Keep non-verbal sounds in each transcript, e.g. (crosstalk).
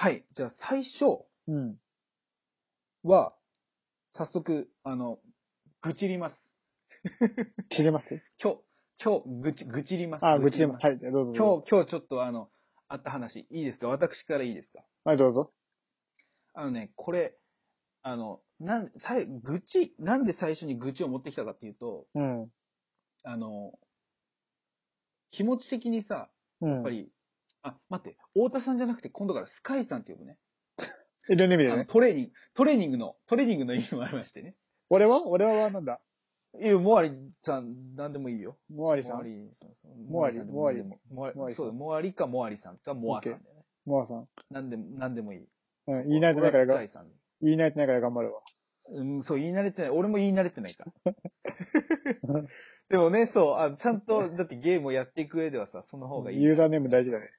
はい。じゃあ最初うん。は、早速、あの、愚痴ります。(laughs) 知れます？今日、今日、愚痴、愚痴ります。あ、愚痴れます。す。はい、どうぞどうぞ。今日、今日ちょっとあの、あった話、いいですか？私からいいですか？はい、どうぞ。あのね、これ、あの、なん、さい、愚痴、なんで最初に愚痴を持ってきたかっていうと、うん。あの、気持ち的にさ、うん。やっぱり、あ、待って、太田さんじゃなくて今度からスカイさんって呼ぶね。いろんな意味あのでね。トレーニング、トレーニングの、トレーニングの意味もありましてね。俺は？俺はなんだ？いや、モアリさん、なんでもいいよ。モアリさんモアリそうそうモアリさんでモアリモアリモアリさんそうだ、モアリかモアリさんかモアさんだよね。モアさん。なんでも、なんでもいい。うん、言い慣れてないからが、俺はスカイさん言い慣れてないから頑張るわ。うん、そう、言い慣れてない。俺も言い慣れてないから。(laughs) でもね、そう、あちゃんと、だってゲームをやっていく上ではさ、その方がいい。ユーザーネーム大事だね。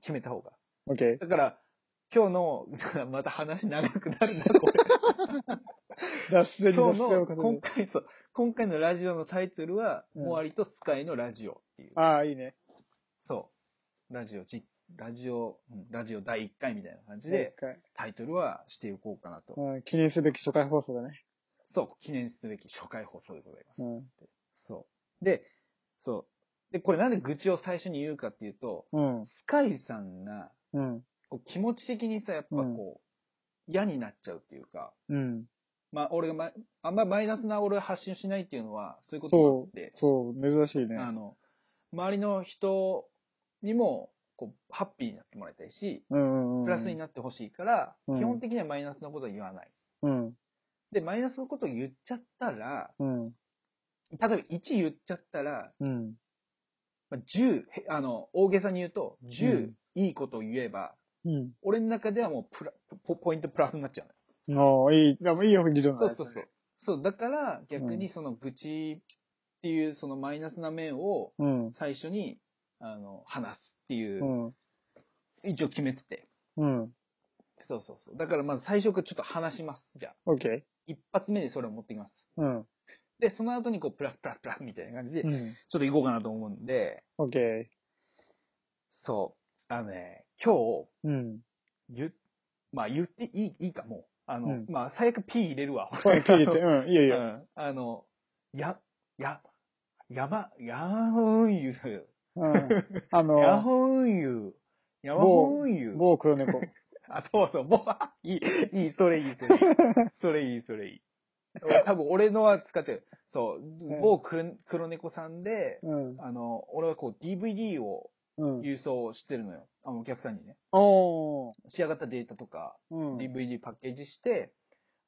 決めた方が。オッケー。だから、今日の、(laughs) また話長くなるんだ、これ。(laughs) 脱線に今日の。今回、そう、今回のラジオのタイトルは、うんモアリとスカイのラジオっていう。ああ、いいね。そう。ラジオ、じラジオ、うんラジオ第1回みたいな感じで、タイトルはしていこうかなと。うん、記念すべき初回放送だね。そう、記念すべき初回放送でございます。うん。そう。で、そう。で、これなんで愚痴を最初に言うかっていうと、うん。スカイさんが、うん。こう気持ち的にさ、やっぱこう、嫌になっちゃうっていうか、うん。まあ、俺がま、あんまマイナスな俺を発信しないっていうのは、そういうこともあって、そう、珍しいね。あの、周りの人にも、こう、ハッピーになってもらいたいし、うんうんうん。プラスになってほしいから、うん基本的にはマイナスなことは言わない。うん。で、マイナスのことを言っちゃったら、うん。例えば1言っちゃったら、うん。まあ、10、へあの、大げさに言うと、10、うんいいことを言えば、うん。俺の中ではもうプラポ、ポイントプラスになっちゃうのよ。ああ、いい、でもいいようにそうそうそう。そう、だから逆にその愚痴っていうそのマイナスな面をうん。最初に、あの、話すっていうう、ん。一応決めてて。うん。そうそうそう。だからまず最初からちょっと話します。じゃあ、オッケ一発目でそれを持ってきます。ー。うん。で、その後にこう、プラスプラスプラスみたいな感じで、ちょっうん。と行こうかなと思うんで、オッケそう。あのね、今日、ー。うん。言っ、まあ言っていい、いいかもう。あの、うんまあ最悪 P 入れるわ。これ聞いて、うん、いいよいいよ。うん。あの、や、や、山、やほんゆ。うん。あやの、ほんゆ。やほんゆ。某黒猫。あ、そうそう、もう、いい、いい、それいい、それいい。それいい、それいい。俺 (laughs) 多分俺のは使っちゃう。そう、ん某黒黒猫さんで、うん。あの、俺はこう DVD をうん。郵送してるのよ。あの、お客さんにね。仕上がったデータとか、うん。DVD パッケージして、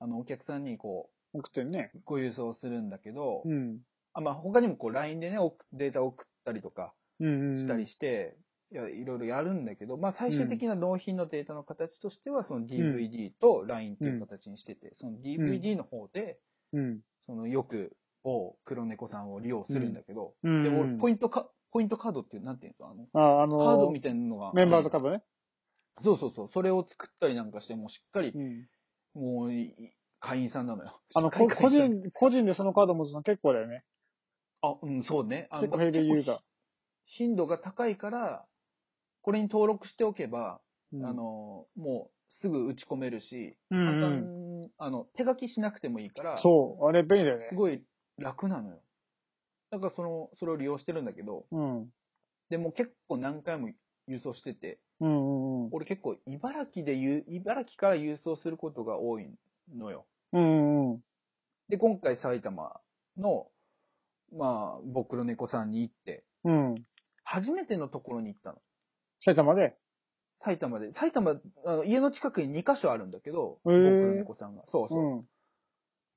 あの、お客さんにこ送ってるね。う、ご郵送するんだけど、うん。あまあ、他にもこう LINE でね、送データ送ったりとか。したりして、いや、いろいろやるんだけど、まあ最終的な納品のデータの形としては、その DVD と LINE っていう形にしてて、その DVD の方で、うん。そのよく、某黒猫さんを利用するんだけど、うん。でも俺、ポイイントカ、ポイントカードっていう、なんていうのあの、あ、あのカードみたいなのが。メンバーズカードね。そうそうそう。それを作ったりなんかして、もうしっかり、うん。もうい、会員さんなのよ。あの、(laughs) 個人、個人でそのカード持つの結構だよね。あ、うん、そうね。あの結構ヘユーザー。頻度が高いから、これに登録しておけば、うんあ、の、もうすぐ打ち込めるし、うん簡うん単、あの、手書きしなくてもいいから、そう、あれ便利だよねす。ごい楽なのよ。だからその、それを利用してるんだけど、うん。でも結構何回も郵送してて、うんうんうん。俺結構茨城でゆ茨城から郵送することが多いのよ。うんうん。で、今回埼玉の、まあ、僕の猫さんに行って、うん。初めてのところに行ったの。埼玉で？埼玉で。埼玉、あの家の近くに2箇所あるんだけど、僕の猫さんが。そうそう。うん。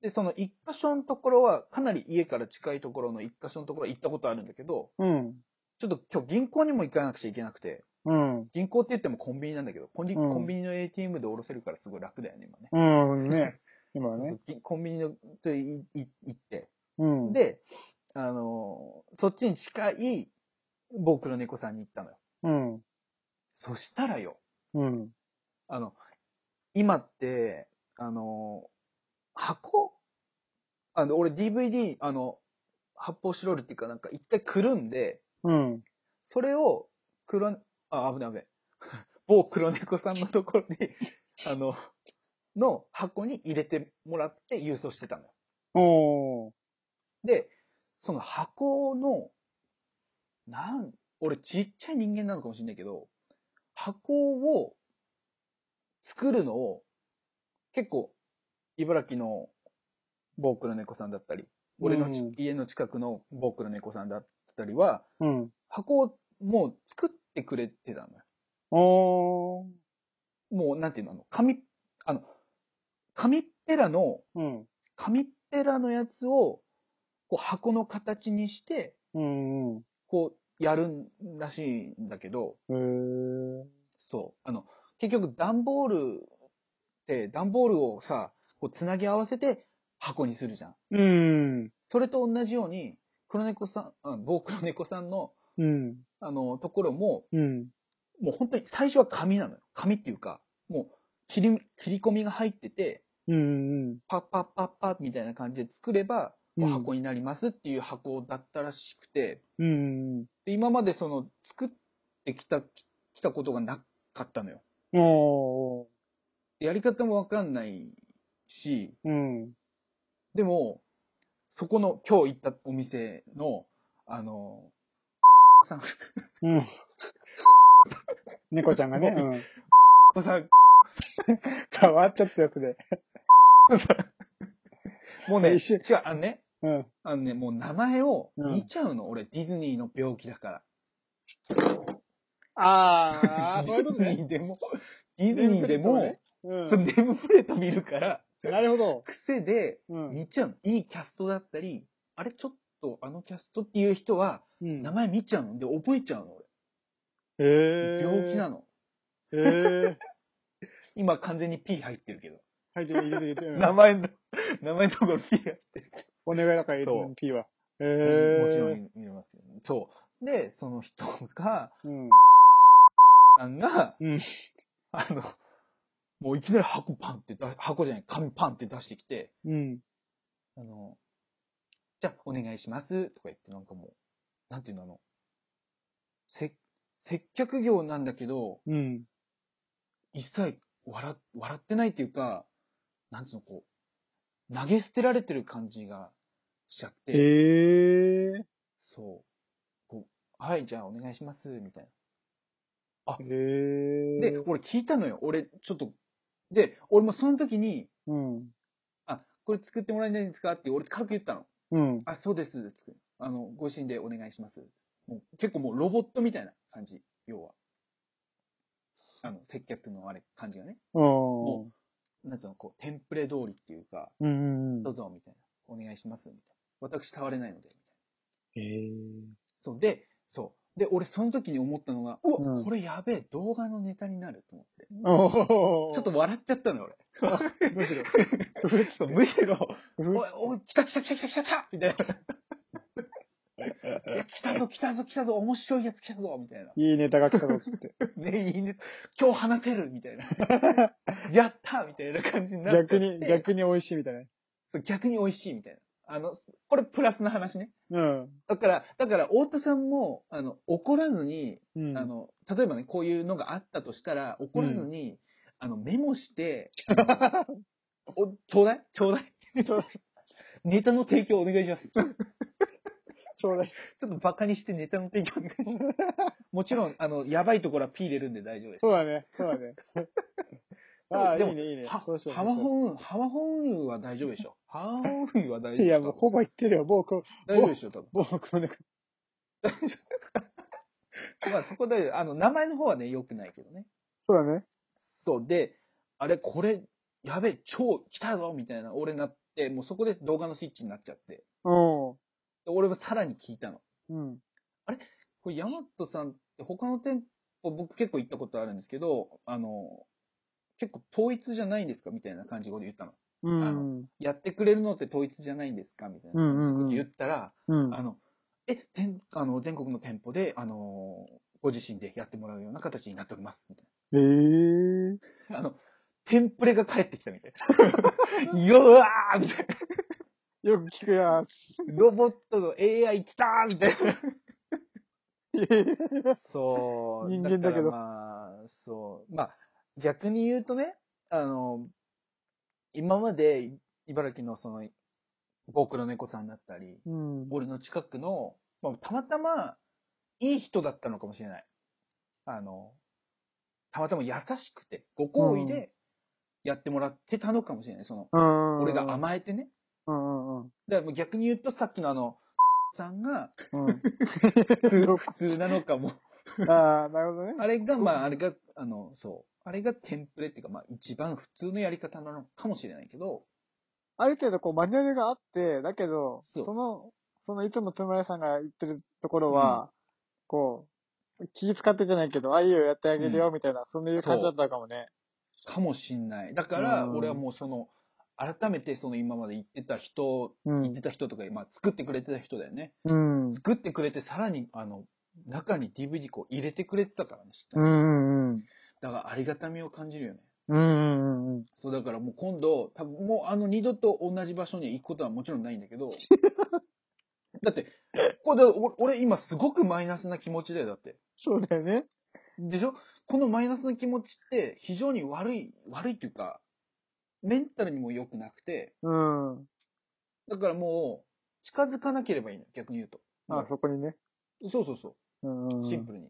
で、その1箇所のところは、かなり家から近いところの1箇所のところは行ったことあるんだけど、うん。ちょっと今日銀行にも行かなくちゃいけなくて、うん。銀行って言ってもコンビニなんだけど、コンビ,、うんコンビニの ATM で下ろせるからすごい楽だよね、今ね。うん。ね。今はね。コンビニの、ちょいい行って。うん。、で、あのーそっちに近い僕の猫さんに行ったのよ。うん。そしたらよ、うん。あの、今って、あの、箱？あの、俺 DVD、あの、発泡スチロールっていうかなんか一回くるんで、うん。それを、くるん、あ、危ない危ない。(laughs) 某黒猫さんのところに、(laughs) あの、の箱に入れてもらって郵送してたのよ。おー。で、その箱の、なん、俺ちっちゃい人間なのかもしれないけど、箱を作るのを、結構、茨城の某黒猫さんだったり、俺のちうん家の近くの某黒猫さんだったりは、うん。箱をもう作ってくれてたのよ。もう、なんていうの、あの、紙、あの、紙っぺらの、うん。紙っぺらのやつを、こう箱の形にして、うん。うん。こう、やるんらしいんだけど。そう。あの、結局段ボールって、段ボールをさ、こう、つなぎ合わせて箱にするじゃん。うん。それと同じように、黒猫さん、あ某黒猫さんの、うん。あの、ところも、うん。もう本当に最初は紙なのよ。紙っていうか、もう、切り、切り込みが入ってて、うん。パッパッパッパッみたいな感じで作れば、こううん箱になりますっていう箱だったらしくて、うん。で今までその作ってきた、きたことがなかったのよ。おー。やり方もわかんないし、うん。でも、そこの今日行ったお店の、あの、さん、うん。猫ちゃんがね、うん。さん、変わっちゃったやつで。もうね、違う、あのね、うん。あのね、もう名前をうん見ちゃうの、俺、ディズニーの病気だから。あー、(laughs) そういうことディズね。ニーでも、ディズニーでも、うそのネームプレート見るから、ん。なるほど。癖でうん。見ちゃうの。いいキャストだったり、あれちょっとあのキャストっていう人は、うん名前見ちゃうの。で、覚えちゃうの、へ俺。ー。病気なの。へー。(laughs) 今完全に P 入ってるけど。はい、じゃあ入れて入れて。うん名前の、名前のところ P 入ってる。お願いだから入れて、そう P は。へもちろー。ん見れますよ、そう。で、その人が、うん。さんが、うん。あの、もういきなり箱パンって出、箱じゃない、紙パンって出してきて、うん。あの、じゃあお願いしますとか言ってなんかもう、なんていうのあの、せ、接客業なんだけど、うん。一切笑、笑ってないっていうか、なんつうのこう、投げ捨てられてる感じがしちゃって、へー。そう。こう、はい、じゃあお願いします、みたいへー。な。で、俺聞いたのよ。俺、ちょっと、で、俺もその時に、うん。あ、これ作ってもらえないんですかって俺軽く言ったの。うん。あ、そうです。あの、ご自身でお願いします。もう結構もうロボットみたいな感じ、要は。あの、接客のあれ、感じがね。うん。なんつうの、こう、テンプレ通りっていうか、うん。どうぞ、みたいな。お願いします、みたいな。私、触れないので、みたいな。へー。そう。で、そう。で、俺、その時に思ったのが、うわ、うんこれやべえ、動画のネタになると思って。ちょっと笑っちゃったのよ、俺。むしろ。そうむしろ、うおい、おい、来た来た来た来た来た来たみたいな。(laughs) 来たぞ来たぞ来たぞ、面白いやつ来たぞみたいな。いいネタが来たぞ、つって。(laughs) ね、いいね。今日話せるみたいな。(laughs) やったみたいな感じになって逆に、逆に美味しいみたいな。そう逆に美味しいみたいな。あの、これプラスの話ね。うん。だから、だから、太田さんも、あの、怒らずに、うん。あの、例えばね、こういうのがあったとしたら、怒らずに、あの、メモして、お、ちょうだいちょうだいネタの提供お願いします。ちょうだい。ちょっとバカにしてネタの提供お願いします。もちろん、あの、やばいところは P 入れるんで大丈夫です。そうだね。そうだね。ああ、いでもいね、いいね。はそうしよう。ハワホン、ハワホンは大丈夫でしょ？ハワホンは大丈夫いや、もうほぼ言ってるよ。もうこ、大丈夫でしょ、多分。もうこの、(laughs) まあそこで、あの、名前の方はね、良くないけどね。そうだね。そう、で、あれ、これ、やべえ、超来たぞみたいな、俺なって、もうそこで動画のスイッチになっちゃって。うで俺はさらに聞いたの。ん。うん。これ、ヤマトさんって他の店舗、僕結構行ったことあるんですけど、あの、結構統一じゃないんですか？みたいな感じで言ったの。うん。やってくれるのって統一じゃないんですか？みたいなうんうんうん言ったら、うん。あの、え、店あの全国の店舗で、あの、ご自身でやってもらうような形になっております。みたいええな。(laughs) あの、テンプレが返ってきたみたいな。(laughs) よわーみたいな。よく聞くやロボットの AI 来たーみたいな。(laughs) つ。そう。人間だけどまあ、そう。まあ、逆に言うとね、あの、今まで茨城のその、僕の猫さんだったり、うん。俺の近くの、まあ、たまたまいい人だったのかもしれない。あの、たまたま優しくて、ご好意でやってもらってたのかもしれない。その、うん。俺が甘えてね。うんうんうん。だから逆に言うと、さっきのあの、さんがうん。(laughs) 普通なのかも。(laughs) ああ、なるほどね。あれが、まあ、あれが、あの、そう。あれがテンプレっていうか、まあ、一番普通のやり方なのかもしれないけど、ある程度こうマニュアルがあって、だけど、そうその、そのいつもつむらさんが言ってるところは、こう、気使ってじゃないけど、ああいうやってあげるよ、みたいな、そんないう感じだったかもね。かもしんない。だから、うん俺はもうその、改めてその今まで言ってた人、うん言って。た人とか、まあ、作ってくれてた人だよね。うん。作ってくれて、さらに、あの、中に DVD こう入れてくれてたからね、しっかりうんうんうん。だから、ありがたみを感じるよね。うんうんうん。そう、だからもう今度、多分もうあの二度と同じ場所に行くことはもちろんないんだけど、(laughs) だって、これで俺俺今すごくマイナスな気持ちだよ、だって。そうだよね。でしょ？このマイナスな気持ちって非常に悪い、悪いっていうか、メンタルにも良くなくて、うん。だからもう、近づかなければいいの、逆に言うと。あ、そこにね。そうそうそう。シンプルに。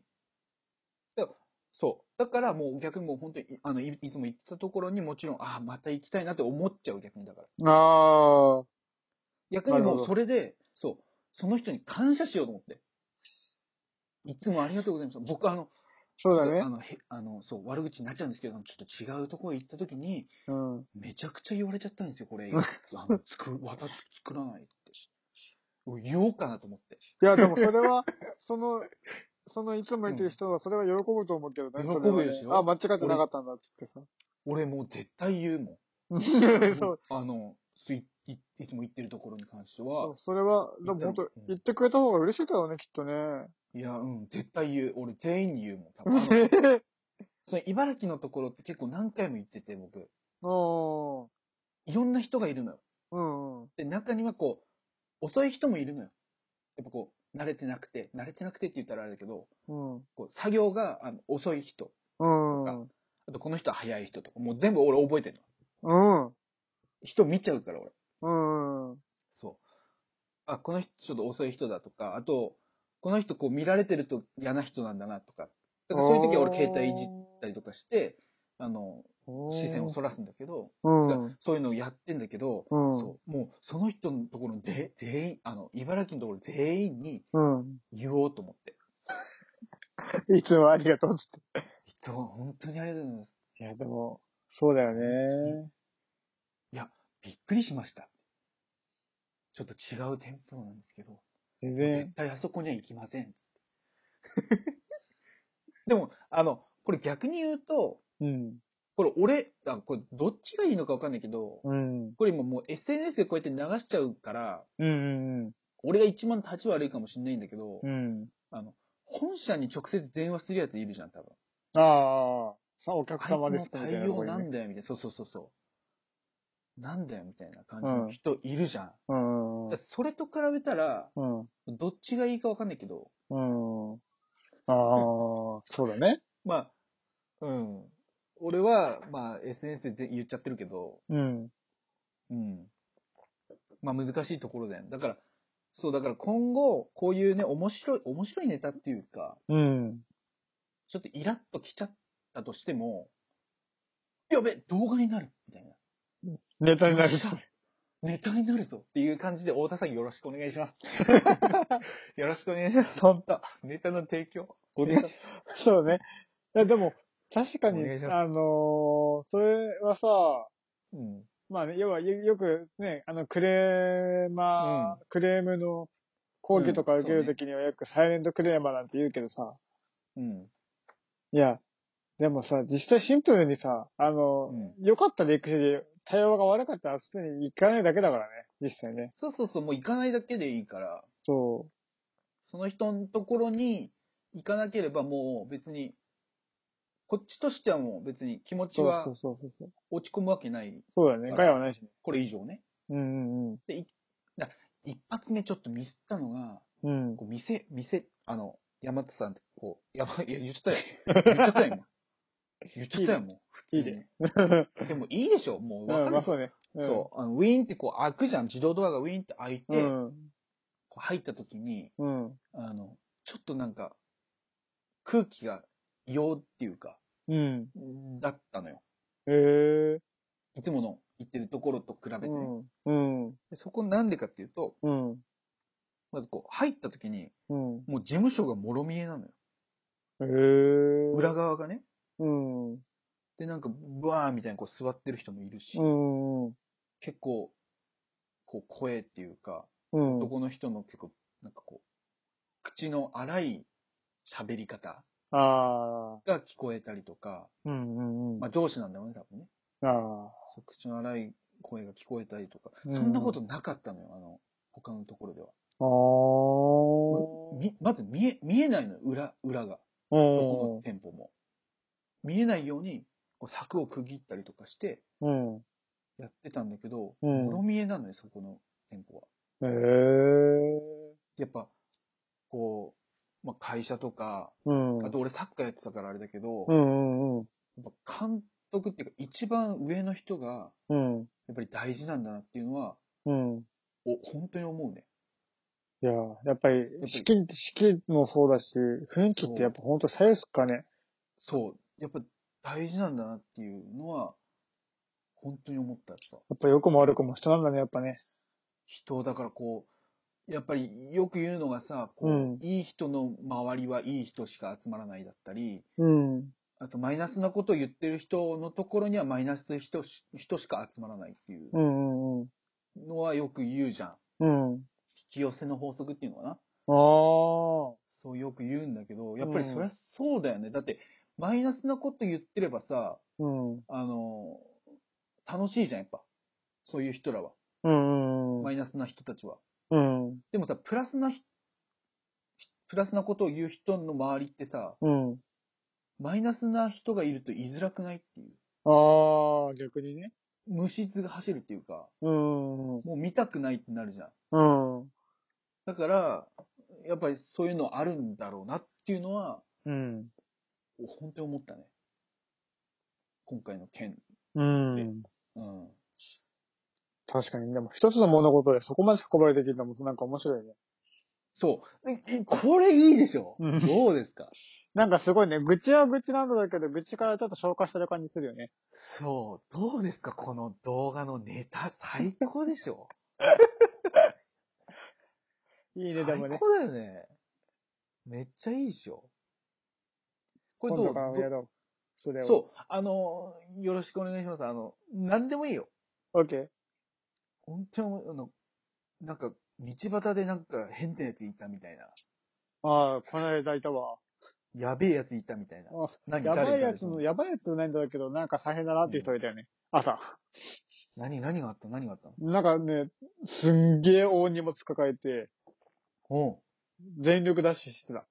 だそう。だからもう逆にもう本当に、あの、いいつも行ってたところにもちろん、ああ、また行きたいなって思っちゃう逆にだから。ああ。逆にもうそれで、そう、その人に感謝しようと思って。いつもありがとうございます。僕あの、そうだねあ。の、へあの、そう、悪口になっちゃうんですけど、ちょっと違うところ行った時に、うん。めちゃくちゃ言われちゃったんですよ、これ。(laughs) あの、作、私作らない。言おうかなと思って。いや、でもそれは、(laughs) その、そのいつも言ってる人は、それは喜ぶと思うけどね。喜ぶそれはねあ、間違ってなかったんだってさ。俺もう絶対言うもん。(laughs) そう。あの、すいいいつも行ってるところに関しては、それは、でも本当うん言ってくれた方が嬉しいだろうね、きっとね。いや、うん、絶対言う。俺全員に言うもん。多分 (laughs) その茨城のところって結構何回も行ってて、僕。ういろんな人がいるのよ。ん。うんうん。で、中にはこう、遅い人もいるのよ。やっぱこう、慣れてなくて、慣れてなくてって言ったらあれだけど、うん。こう作業があの遅い人。うん。あとこの人は早い人とか、もう全部俺覚えてるうん。の。人見ちゃうから俺。うん。そう。あ、この人ちょっと遅い人だとか、あと、この人こう見られてると嫌な人なんだなとか。だからそういう時は俺携帯いじったりとかして、あの、視線をそらすんだけど、うん。そういうのをやってんだけど、うん。そうもうその人のところで全員、あの、茨城のところ全員にうん。言おうと思って。(laughs) いつもありがとうっつって。そう、本当にありがとうございます。いや、でも、そうだよね。いや、びっくりしました。ちょっと違う店舗なんですけど、全然絶。対あそこには行きません。でも、あの、これ逆に言うと、うん。これ俺、あこれどっちがいいのかわかんないけど、うん。これ今もう SNS でこうやって流しちゃうから、うん。俺が一番立ち悪いかもしれないんだけど、うん。あの、本社に直接電話するやついるじゃん、多分。ああ。さあ、お客様ですみたいな対応。なんだよ、みたいな。そうそうそうそう。なんだよ、みたいな感じの人いるじゃん。うん。それと比べたら、うん。どっちがいいかわかんないけど、うん。ああ、そうだね。まあ、うん。俺は、まあ、SNS で言っちゃってるけど、うん。うん。まあ、難しいところだよね。だから、そう、だから今後、こういうね、面白い、面白いネタっていうか、うん。ちょっとイラッときちゃったとしても、やべ、動画になるみたいな。ネタになるよっし。ゃネタになるぞっていう感じで、太田さんよろしくお願いします。(laughs) よろしくお願いします。本当ネタの提供？(laughs) そうね。でも、確かに、あのーそれはさ、うん。まあね、要はよよくね、あの、クレーマー、クレームの講義とか受けるときにはよくサイレントクレーマーなんて言うけどさ、うん。いや、でもさ、実際シンプルにさ、あの、うん。良かったで行くし、対応が悪かったら普通に行かないだけだからね、実際ね。そうそうそう、もう行かないだけでいいから、そその人のところに行かなければもう別に、こっちとしてはもう別に気持ちはそうそうそうそう。落ち込むわけない。そうだね。ガヤはないしね。これ以上ね。うんうんで、いだ一発目ちょっとミスったのが、うん。うん。こう店、店、あの、山田さんって、こう、やばい、いや、言っちゃったよ。(laughs) 言っちゃったよ、今。言っちゃったよ、もう。普通に。いいね。(laughs) でもいいでしょ、もう。わかるうん、まあそうね。うんそう。あのウィーンってこう開くじゃん。自動ドアがウィーンって開いて、うん。こう入った時に、うん。あの、ちょっとなんか、空気が異様っていうか、うん。だったのよ。へえ。いつもの行ってるところと比べてね。うん。うん。でそこなんでかっていうと、うん。まずこう、入った時に、うん。もう事務所がもろ見えなのよ。へえ。裏側がね。うん。で、なんか、ブワーみたいにこう座ってる人もいるし、うん。結構、こう、声っていうか、うん。男の人の結構、なんかこう、口の荒い喋り方ああ。が聞こえたりとか、うんうんうん。まあ上司なんだろうね、多分ね。ああ。口の荒い声が聞こえたりとか、うんそんなことなかったのよ、あの、他のところでは。ああ。みまず見え、見えないのよ、裏、裏が。どこの店舗も。見えないように、こう柵を区切ったりとかして、うん。やってたんだけど、うんもろ見えなのよ、そこの店舗は。へえ。やっぱ、まあ、会社とか、うん。あと俺サッカーやってたからあれだけど、うんうんうん。やっぱ監督っていうか一番上の人が、うん。やっぱり大事なんだなっていうのは、うん。お、本当に思うね。いや、やっぱり、式、式もそうだし、雰囲気ってやっぱ本当左右すっかね。そう。やっぱ大事なんだなっていうのは、本当に思ったやつさ。やっぱ良くも悪くも人なんだね、やっぱね。人、だからこう、やっぱりよく言うのがさ、こう、うんいい人の周りはいい人しか集まらないだったり、うん。あとマイナスなことを言ってる人のところにはマイナスな人し人しか集まらないっていううんうんうん。のはよく言うじゃん。うん。引き寄せの法則っていうのかな？ああ。そうよく言うんだけど、やっぱりそりゃそうだよね。だって、マイナスなこと言ってればさ、うん。あの、楽しいじゃん、やっぱ。そういう人らは。うんうんマイナスな人たちは。うん。でもさ、プラスなひ、プラスなことを言う人の周りってさ、うん。マイナスな人がいると居づらくないっていう。ああ、逆にね。無質が走るっていうか、うん。もう見たくないってなるじゃん。うん。だから、やっぱりそういうのあるんだろうなっていうのは、うん。本当に思ったね。今回の件。うん。うん。確かに。でも一つの物事でそこまで運ばれてきるのもなんか面白いね。そう。ええこれいいでしょうんどうですか？なんかすごいね、愚痴は愚痴なんだけど、愚痴からちょっと消化してる感じするよね。そう。どうですか？この動画のネタ、最高でしょ (laughs) いいね、でもね最。高だよね。めっちゃいいでしょこれどう？今度からやろう。それを。そう。あの、よろしくお願いします。あの、なんでもいいよ。う。オッケー。本当に、あの、なんか、道端でなんか変なやついたみたいな。ああ、この間いたわ。やべえやついたみたいな。あ何やばい誰やつの、誰やばいやつないんだけど、なんか大変だなっていう人いたよね。朝。何、何があった？何があったの？なんかね、すんげえ大荷物抱えて、お全力ダッシュしてた。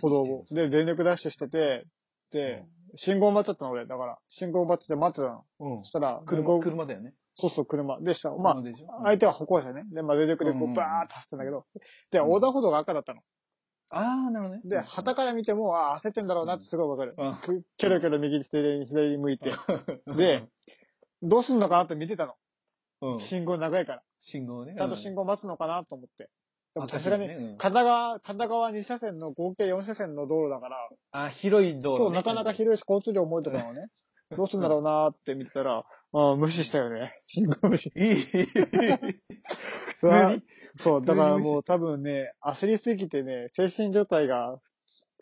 歩道を。で、全力ダッシュしてて、で、信号待っちゃったの俺。だから、信号待ってて待ってたの。うんそ。したら、車、車だよね。そうそう、車。でした。まあ、車でしょ相手は歩行者ね。で、まあ、全力でこう、バーッと走ってんだけど。で、横断歩道が赤だったの。ああ、なるほどね。で、旗から見ても、ああ、焦ってんだろうなってすごいわかる。うんくキョロキョロ右左に左に向いて。で、どうすんのかなって見てたの。うん、信号長いから。信号ね。ちゃんと信号待つのかなと思って。でもあさすがに、片側、片側2車線の合計4車線の道路だから、あ、広い道路、ね。そう、なかなか広いし、交通量多いとかのね、どうすんだろうなーって見てたら、ああ、無視したよね。(laughs) 信号無視。いい。(laughs) そう、だからもう多分ね、焦りすぎてね、精神状態が普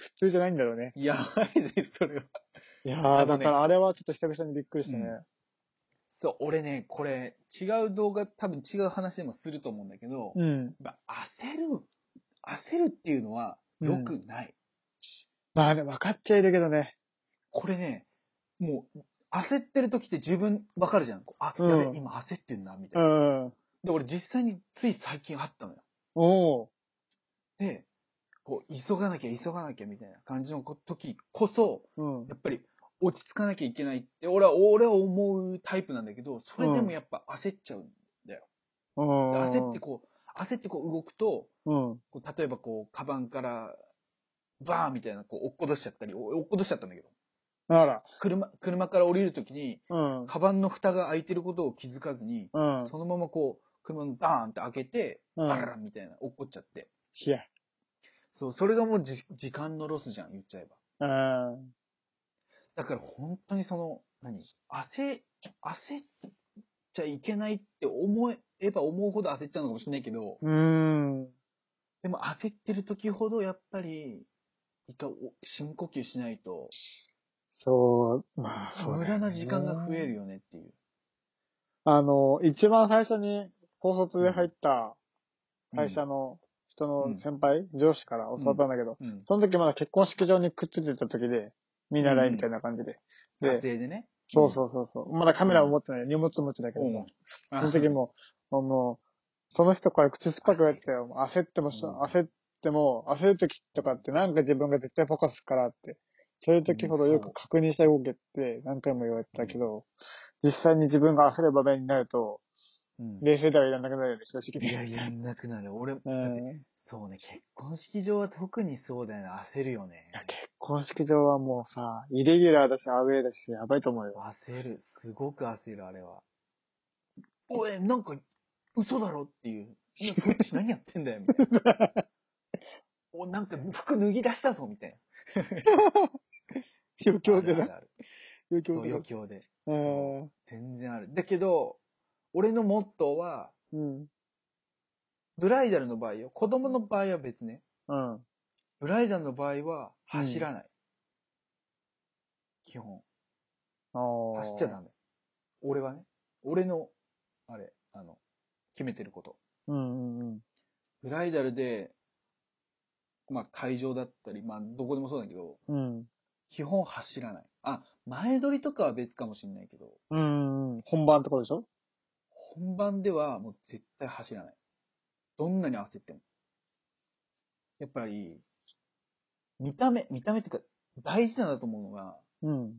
普通じゃないんだろうね。やばいね、それは。いやー、ねだからあれはちょっと久々にびっくりしたね。そう、俺ね、これ、違う動画、多分違う話でもすると思うんだけど、うん。焦る、焦るっていうのは良くない。まあね、分かっちゃいるけどね。これね、もう、焦ってる時って自分わかるじゃん。こうあ、うんやべ、今焦ってんな、みたういな。ん。で、俺実際につい最近あったのよ。おー。で、こう、急がなきゃ、急がなきゃ、みたいな感じのこ時こそ、うん。やっぱり落ち着かなきゃいけないって、俺は、俺は思うタイプなんだけど、それでもやっぱ焦っちゃうんだよ。うん。で焦ってこう、焦ってこう動くと、うん。こう例えばこう、カバンからバーンみたいな、こう、落っことしちゃったり、お落っことしちゃったんだけど。あら。車、車から降りるときに、うん。カバンの蓋が開いてることを気づかずに、うん。そのままこう、車のバーンって開けて、うんバラランみたいな、落っこっちゃって。いや。そう、それがもうじ時間のロスじゃん、言っちゃえば。うん。だから本当にその、何？焦、焦っちゃいけないって思えば思うほど焦っちゃうのかもしれないけど、うん。でも焦ってる時ほどやっぱり、一回お深呼吸しないと、そう、まあ、そうね駄な時間が増えるよねっていう。あの、一番最初に高卒で入った会社の人の先輩、上司から教わったんだけど、うん。その時まだ結婚式場にくっついてた時で、見習いみたいな感じで。撮で、影でね。そうそうそうそう。まだカメラも持ってない、荷物持ちだけどうん。さ、その時も、もう、その人から口酸っぱく言われてよ。焦ってもし、うん焦っても、焦る時とかってなんか自分が絶対フォーカスからって、そういう時ほどよく確認して動けって何回も言われてたけど、実際に自分が焦る場面になると、うん冷静ではいらなくなるよね、正直に。いや、やんなくなる。俺、うん。そうね、結婚式場は特にそうだよね。焦るよね。結婚式場はもうさ、イレギュラーだし、アウェーだし、やばいと思うよ。焦る。すごく焦る、あれは。おい、なんか、嘘だろっていう。いやこっち何やってんだよ、みたいな。(laughs) お、なんか服脱ぎ出したぞ、みたいな。(laughs) 余興でな。余興でな余。興で。うん。全然ある。だけど、俺のモットーは、うん。ブライダルの場合よ。子供の場合は別ね。うん。ブライダルの場合は、走らない。基本。ああ。走っちゃダメ。俺はね。俺の、あれ、あの、決めてること。うんうんうん。ブライダルで、まあ会場だったり、まあどこでもそうだけど、うん。基本走らない。あ、前撮りとかは別かもしれないけど、うんうん。本番ってことでしょ？本番ではもう絶対走らない。どんなに焦っても。やっぱり、見た目、見た目っていうか、大事なんだと思うのが、うん。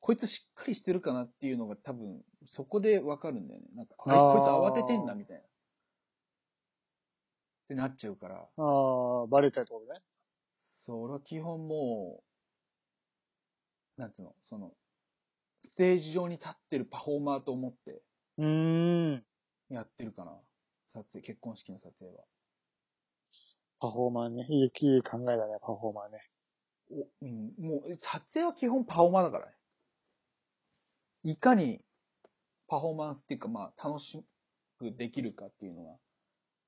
こいつしっかりしてるかなっていうのが多分、そこでわかるんだよね。なんか、あこいつ慌ててんだみたいな。ってなっちゃうから、ああ、バレちゃうってことね。そう、俺は基本もう、なんつうの、その、ステージ上に立ってるパフォーマーと思ってうーん。やってるかな。撮影、結婚式の撮影は。パフォーマーね。いい、いい考えだね、パフォーマーね。おうん、もう、撮影は基本パフォーマーだからね。いかにパフォーマンスっていうか、まあ、楽しくできるかっていうのが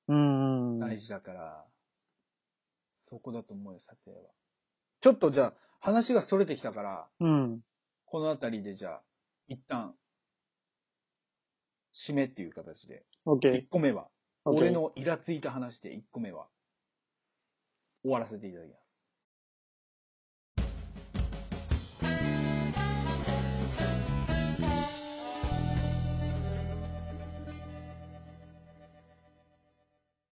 うんうん。大事だから、そこだと思うよ、撮影は。ちょっとじゃあ、話が逸れてきたから、うん。このあたりでじゃあ、一旦、締めっていう形で、オッケ1個目は、俺のイラついた話で1個目は、終わらせていただきます。